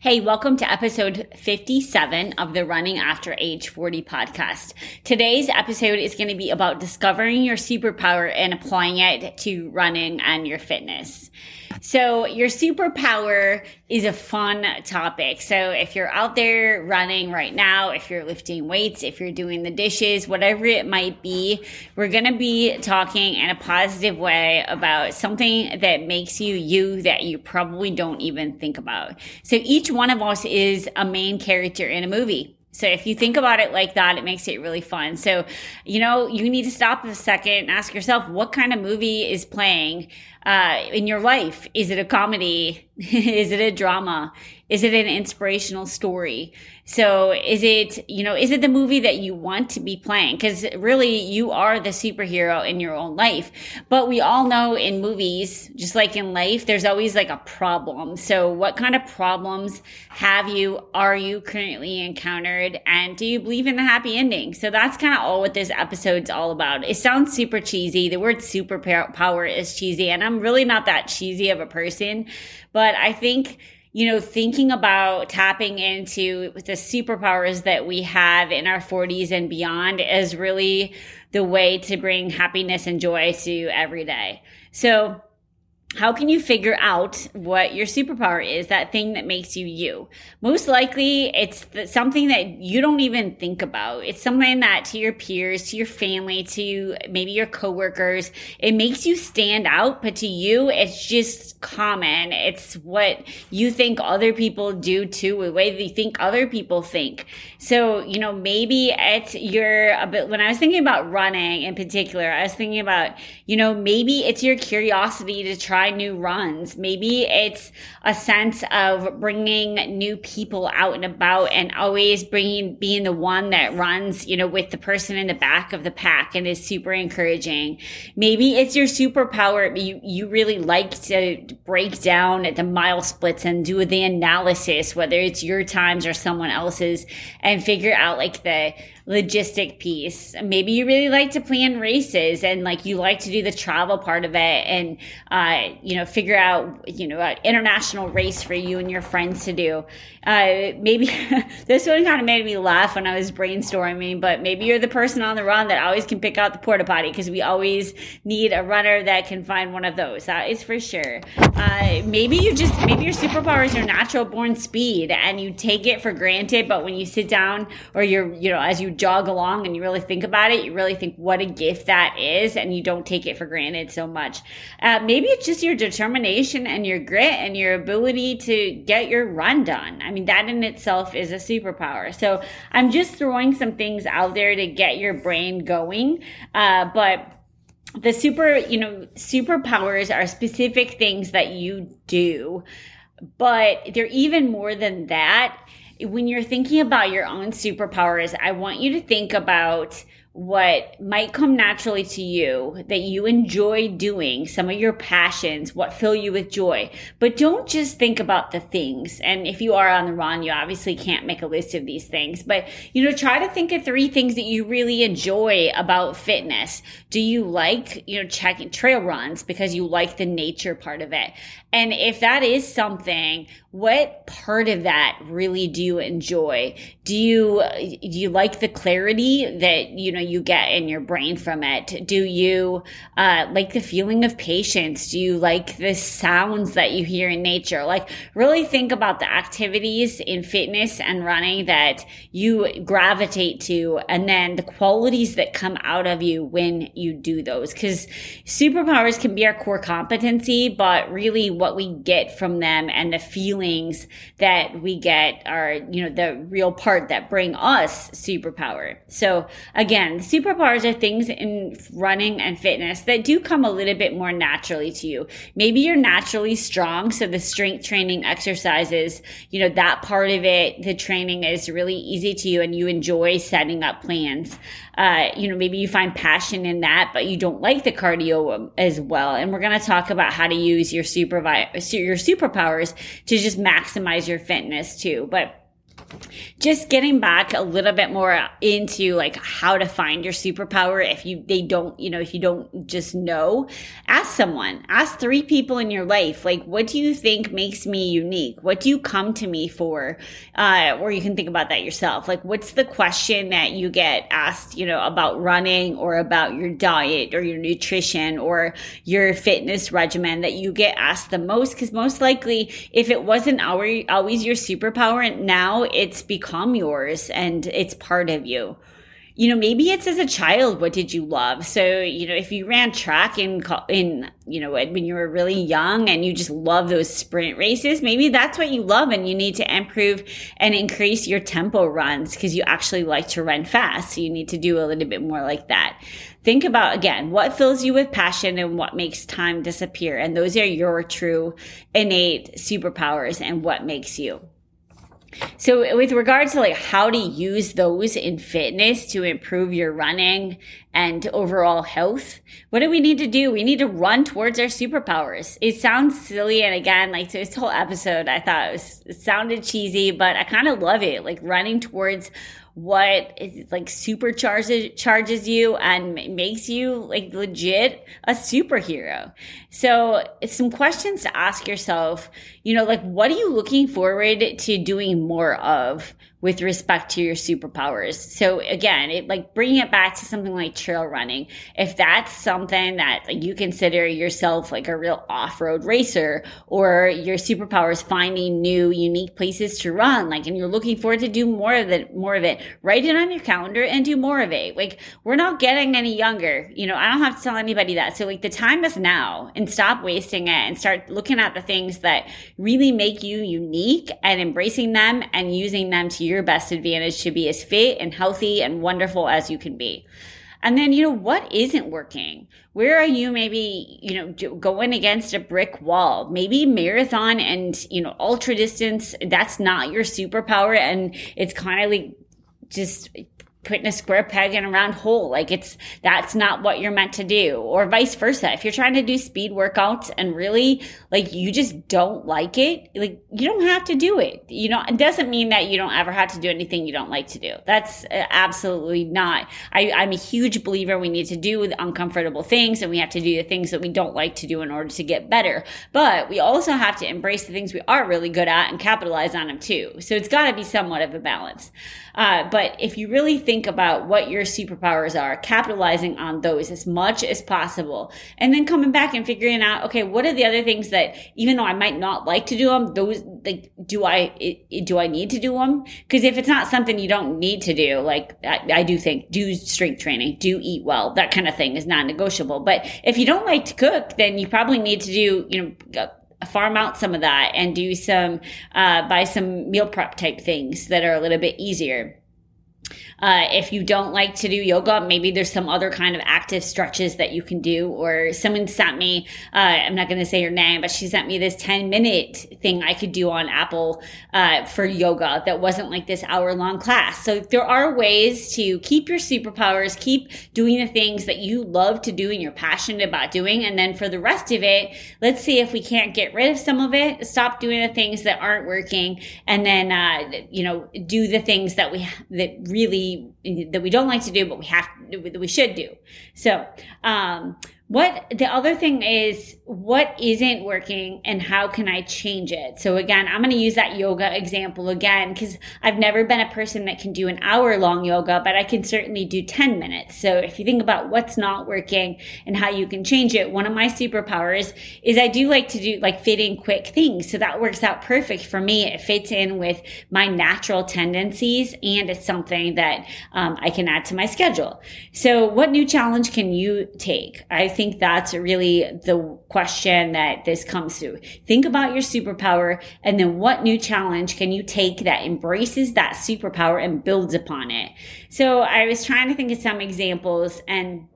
Hey, welcome to episode 57 of the Running After Age 40 podcast. Today's episode is going to be about discovering your superpower and applying it to running and your fitness. So your superpower is a fun topic. So if you're out there running right now, if you're lifting weights, if you're doing the dishes, whatever it might be, we're going to be talking in a positive way about something that makes you you that you probably don't even think about. So each one of us is a main character in a movie. So if you think about it like that, it makes it really fun. So, you know, you need to stop a second and ask yourself, what kind of movie is playing uh, in your life? Is it a comedy? is it a drama? Is it an inspirational story? So is it, you know, is it the movie that you want to be playing? Cause really you are the superhero in your own life. But we all know in movies, just like in life, there's always like a problem. So what kind of problems have you, are you currently encountered? And do you believe in the happy ending? So that's kind of all what this episode's all about. It sounds super cheesy. The word superpower is cheesy and I'm really not that cheesy of a person, but I think you know, thinking about tapping into the superpowers that we have in our 40s and beyond is really the way to bring happiness and joy to every day. So, how can you figure out what your superpower is that thing that makes you you? Most likely it's something that you don't even think about. It's something that to your peers to your family to maybe your coworkers it makes you stand out but to you it's just common. It's what you think other people do too the way they think other people think. So you know maybe it's your uh, bit when i was thinking about running in particular i was thinking about you know maybe it's your curiosity to try try new runs. Maybe it's a sense of bringing new people out and about and always bringing, being the one that runs, you know, with the person in the back of the pack and is super encouraging. Maybe it's your superpower. You, you really like to break down the mile splits and do the analysis, whether it's your times or someone else's and figure out like the, logistic piece. Maybe you really like to plan races and like you like to do the travel part of it and, uh, you know, figure out, you know, an international race for you and your friends to do. Uh, maybe this one kind of made me laugh when I was brainstorming, but maybe you're the person on the run that always can pick out the porta potty because we always need a runner that can find one of those. That is for sure. Uh, maybe you just, maybe your superpower is your natural born speed and you take it for granted, but when you sit down or you're, you know, as you jog along and you really think about it, you really think what a gift that is, and you don't take it for granted so much. Uh, maybe it's just your determination and your grit and your ability to get your run done. I mean, that in itself is a superpower. So I'm just throwing some things out there to get your brain going. Uh, but the super, you know, superpowers are specific things that you do, but they're even more than that when you're thinking about your own superpowers, I want you to think about what might come naturally to you that you enjoy doing, some of your passions, what fill you with joy. But don't just think about the things. And if you are on the run, you obviously can't make a list of these things, but you know, try to think of three things that you really enjoy about fitness. Do you like, you know, checking trail runs because you like the nature part of it? And if that is something, what part of that really do you enjoy? Do you do you like the clarity that you know you get in your brain from it? Do you uh, like the feeling of patience? Do you like the sounds that you hear in nature? Like really think about the activities in fitness and running that you gravitate to, and then the qualities that come out of you when you do those. Because superpowers can be our core competency, but really what we get from them and the that we get are, you know, the real part that bring us superpower. So again, superpowers are things in running and fitness that do come a little bit more naturally to you. Maybe you're naturally strong. So the strength training exercises, you know, that part of it, the training is really easy to you and you enjoy setting up plans. Uh, you know, maybe you find passion in that, but you don't like the cardio as well. And we're going to talk about how to use your supervi- your superpowers to just maximize your fitness too. But just getting back a little bit more into like how to find your superpower if you they don't you know if you don't just know. Ask someone. Ask three people in your life. Like what do you think makes me unique? What do you come to me for? Uh, or you can think about that yourself. Like what's the question that you get asked you know about running or about your diet or your nutrition or your fitness regimen that you get asked the most? Because most likely if it wasn't always your superpower now it's become yours and it's part of you. You know, maybe it's as a child, what did you love? So, you know, if you ran track in, in, you know, when you were really young and you just love those sprint races, maybe that's what you love and you need to improve and increase your tempo runs because you actually like to run fast. So you need to do a little bit more like that. Think about again, what fills you with passion and what makes time disappear. And those are your true innate superpowers and what makes you. So with regards to like how to use those in fitness to improve your running and overall health, what do we need to do? We need to run towards our superpowers. It sounds silly. And again, like this whole episode, I thought it, was, it sounded cheesy, but I kind of love it. Like running towards what is like supercharges charges you and makes you like legit a superhero. So some questions to ask yourself, you know, like what are you looking forward to doing more of? With respect to your superpowers. So again, it like bringing it back to something like trail running. If that's something that like, you consider yourself like a real off-road racer or your superpowers finding new unique places to run, like, and you're looking forward to do more of it, more of it, write it on your calendar and do more of it. Like we're not getting any younger. You know, I don't have to tell anybody that. So like the time is now and stop wasting it and start looking at the things that really make you unique and embracing them and using them to your best advantage to be as fit and healthy and wonderful as you can be. And then, you know, what isn't working? Where are you maybe, you know, going against a brick wall? Maybe marathon and, you know, ultra distance, that's not your superpower. And it's kind of like just putting a square peg in a round hole. Like it's, that's not what you're meant to do. Or vice versa. If you're trying to do speed workouts and really like you just don't like it, like you don't have to do it. You know, it doesn't mean that you don't ever have to do anything you don't like to do. That's uh, absolutely not. I, I'm a huge believer we need to do uncomfortable things and we have to do the things that we don't like to do in order to get better. But we also have to embrace the things we are really good at and capitalize on them too. So it's got to be somewhat of a balance. Uh, but if you really think about what your superpowers are, capitalizing on those as much as possible, and then coming back and figuring out, okay, what are the other things that, even though I might not like to do them, those like, do I it, do I need to do them? Because if it's not something you don't need to do, like I, I do think, do strength training, do eat well, that kind of thing is non-negotiable. But if you don't like to cook, then you probably need to do, you know farm out some of that and do some uh, buy some meal prep type things that are a little bit easier uh, if you don't like to do yoga, maybe there's some other kind of active stretches that you can do. Or someone sent me, uh, I'm not going to say her name, but she sent me this 10 minute thing I could do on Apple uh, for yoga that wasn't like this hour long class. So there are ways to keep your superpowers, keep doing the things that you love to do and you're passionate about doing. And then for the rest of it, let's see if we can't get rid of some of it, stop doing the things that aren't working, and then, uh, you know, do the things that we, that really that we don't like to do, but we have that we should do. So, um, what the other thing is what isn't working and how can I change it? So again, I'm going to use that yoga example again because I've never been a person that can do an hour long yoga, but I can certainly do 10 minutes. So if you think about what's not working and how you can change it, one of my superpowers is I do like to do like fit in quick things. So that works out perfect for me. It fits in with my natural tendencies and it's something that um, I can add to my schedule. So what new challenge can you take? I think that's really the question that this comes to. Think about your superpower and then what new challenge can you take that embraces that superpower and builds upon it? So I was trying to think of some examples and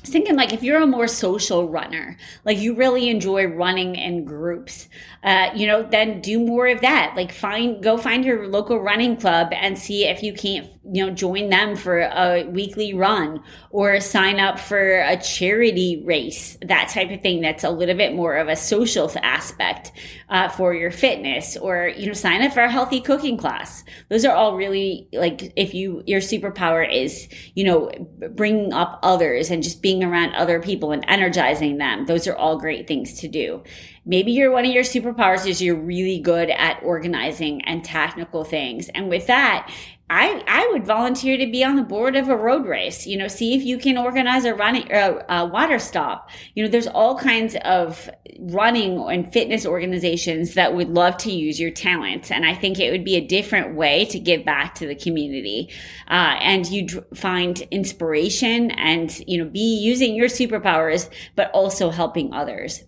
thinking like if you're a more social runner like you really enjoy running in groups uh, you know then do more of that like find go find your local running club and see if you can't you know join them for a weekly run or sign up for a charity race that type of thing that's a little bit more of a social aspect uh, for your fitness or you know sign up for a healthy cooking class those are all really like if you your superpower is you know bringing up others and just being being around other people and energizing them. Those are all great things to do. Maybe you're one of your superpowers is you're really good at organizing and technical things. And with that, I, I would volunteer to be on the board of a road race. You know, see if you can organize a running uh, a water stop. You know, there's all kinds of running and fitness organizations that would love to use your talents, and I think it would be a different way to give back to the community. Uh, and you find inspiration, and you know, be using your superpowers, but also helping others.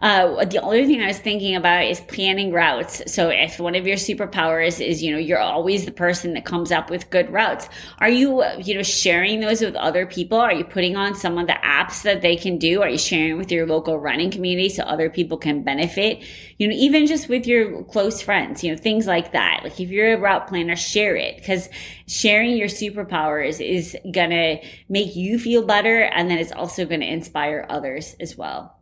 Uh, the other thing I was thinking about is planning routes. So if one of your superpowers is, you know, you're always the person that comes up with good routes, are you, you know, sharing those with other people? Are you putting on some of the apps that they can do? Are you sharing with your local running community so other people can benefit? You know, even just with your close friends, you know, things like that. Like if you're a route planner, share it because sharing your superpowers is going to make you feel better. And then it's also going to inspire others as well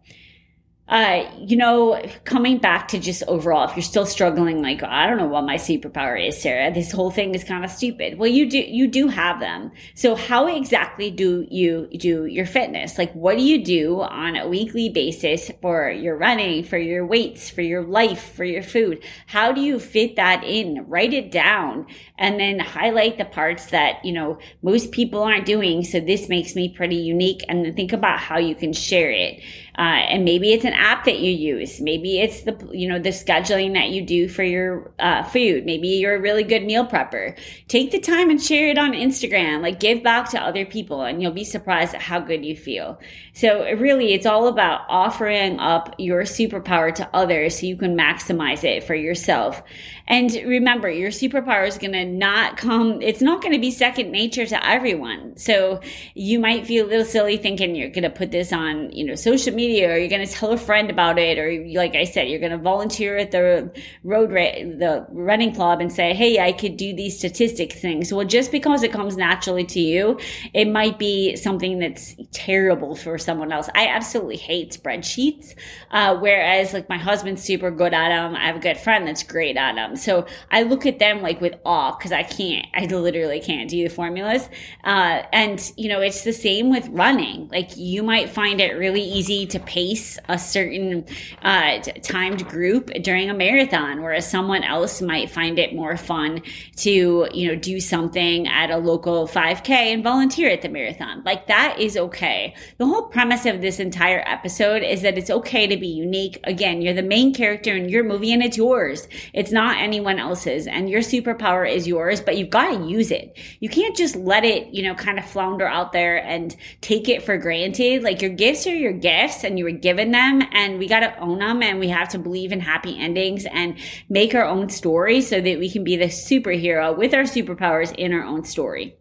uh, you know, coming back to just overall, if you're still struggling, like I don't know what my superpower is, Sarah. This whole thing is kind of stupid. Well, you do you do have them. So how exactly do you do your fitness? Like, what do you do on a weekly basis for your running, for your weights, for your life, for your food? How do you fit that in? Write it down, and then highlight the parts that you know most people aren't doing. So this makes me pretty unique, and then think about how you can share it. Uh, and maybe it's an app that you use. Maybe it's the, you know, the scheduling that you do for your uh, food. Maybe you're a really good meal prepper. Take the time and share it on Instagram. Like give back to other people and you'll be surprised at how good you feel. So really, it's all about offering up your superpower to others so you can maximize it for yourself. And remember, your superpower is going to not come, it's not going to be second nature to everyone. So you might feel a little silly thinking you're going to put this on, you know, social media or you're going to tell a friend about it. Or like I said, you're going to volunteer at the road, ra- the running club and say, Hey, I could do these statistic things. Well, just because it comes naturally to you, it might be something that's terrible for someone else. I absolutely hate spreadsheets. Uh, whereas like my husband's super good at them. I have a good friend that's great at them. So I look at them like with awe because I can't, I literally can't do the formulas. Uh, and you know, it's the same with running. Like you might find it really easy to pace a certain uh, timed group during a marathon, whereas someone else might find it more fun to, you know, do something at a local 5K and volunteer at the marathon. Like that is okay. The whole premise of this entire episode is that it's okay to be unique. Again, you're the main character in your movie and it's yours. It's not anyone else's and your superpower is yours, but you've got to use it. You can't just let it, you know, kind of flounder out there and take it for granted. Like your gifts are your gifts and you were given them and we got to own them and we have to believe in happy endings and make our own story so that we can be the superhero with our superpowers in our own story.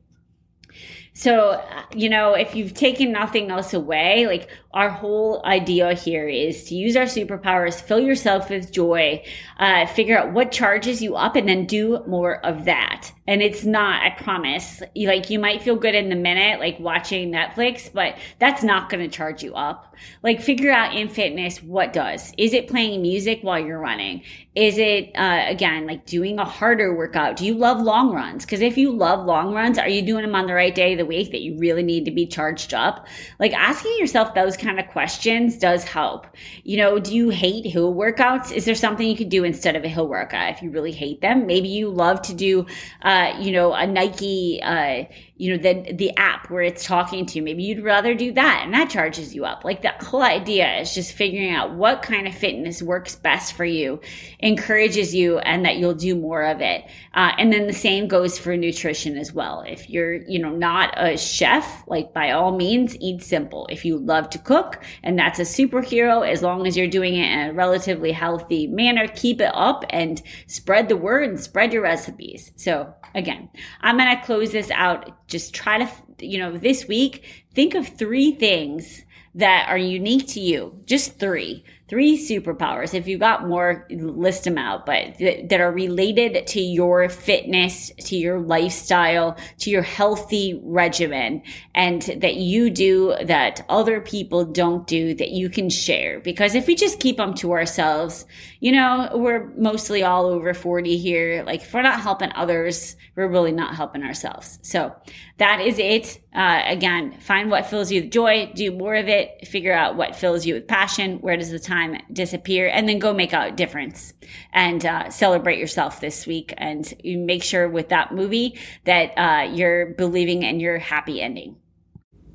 So, you know, if you've taken nothing else away, like our whole idea here is to use our superpowers, fill yourself with joy, uh, figure out what charges you up and then do more of that. And it's not, I promise, like you might feel good in the minute, like watching Netflix, but that's not going to charge you up. Like figure out in fitness what does. Is it playing music while you're running? Is it, uh, again, like doing a harder workout? Do you love long runs? Because if you love long runs, are you doing them on the right day of the week that you really need to be charged up? Like asking yourself those kind of questions does help. You know, do you hate hill workouts? Is there something you could do instead of a hill workout if you really hate them? Maybe you love to do, uh, you know, a Nike, uh, you know, the, the app where it's talking to you. Maybe you'd rather do that and that charges you up. Like the whole idea is just figuring out what kind of fitness works best for you, encourages you and that you'll do more of it. Uh, and then the same goes for nutrition as well. If you're, you know, not a chef, like by all means, eat simple. If you love to cook and that's a superhero, as long as you're doing it in a relatively healthy manner, keep it up and spread the word and spread your recipes. So again, I'm going to close this out just try to, you know, this week, think of three things that are unique to you. Just three three superpowers. If you got more, list them out, but th- that are related to your fitness, to your lifestyle, to your healthy regimen, and that you do that other people don't do that you can share. Because if we just keep them to ourselves, you know, we're mostly all over 40 here. Like if we're not helping others, we're really not helping ourselves. So that is it. Uh, again, find what fills you with joy, do more of it, figure out what fills you with passion. Where does the time disappear and then go make a difference and uh, celebrate yourself this week and make sure with that movie that uh, you're believing in your happy ending.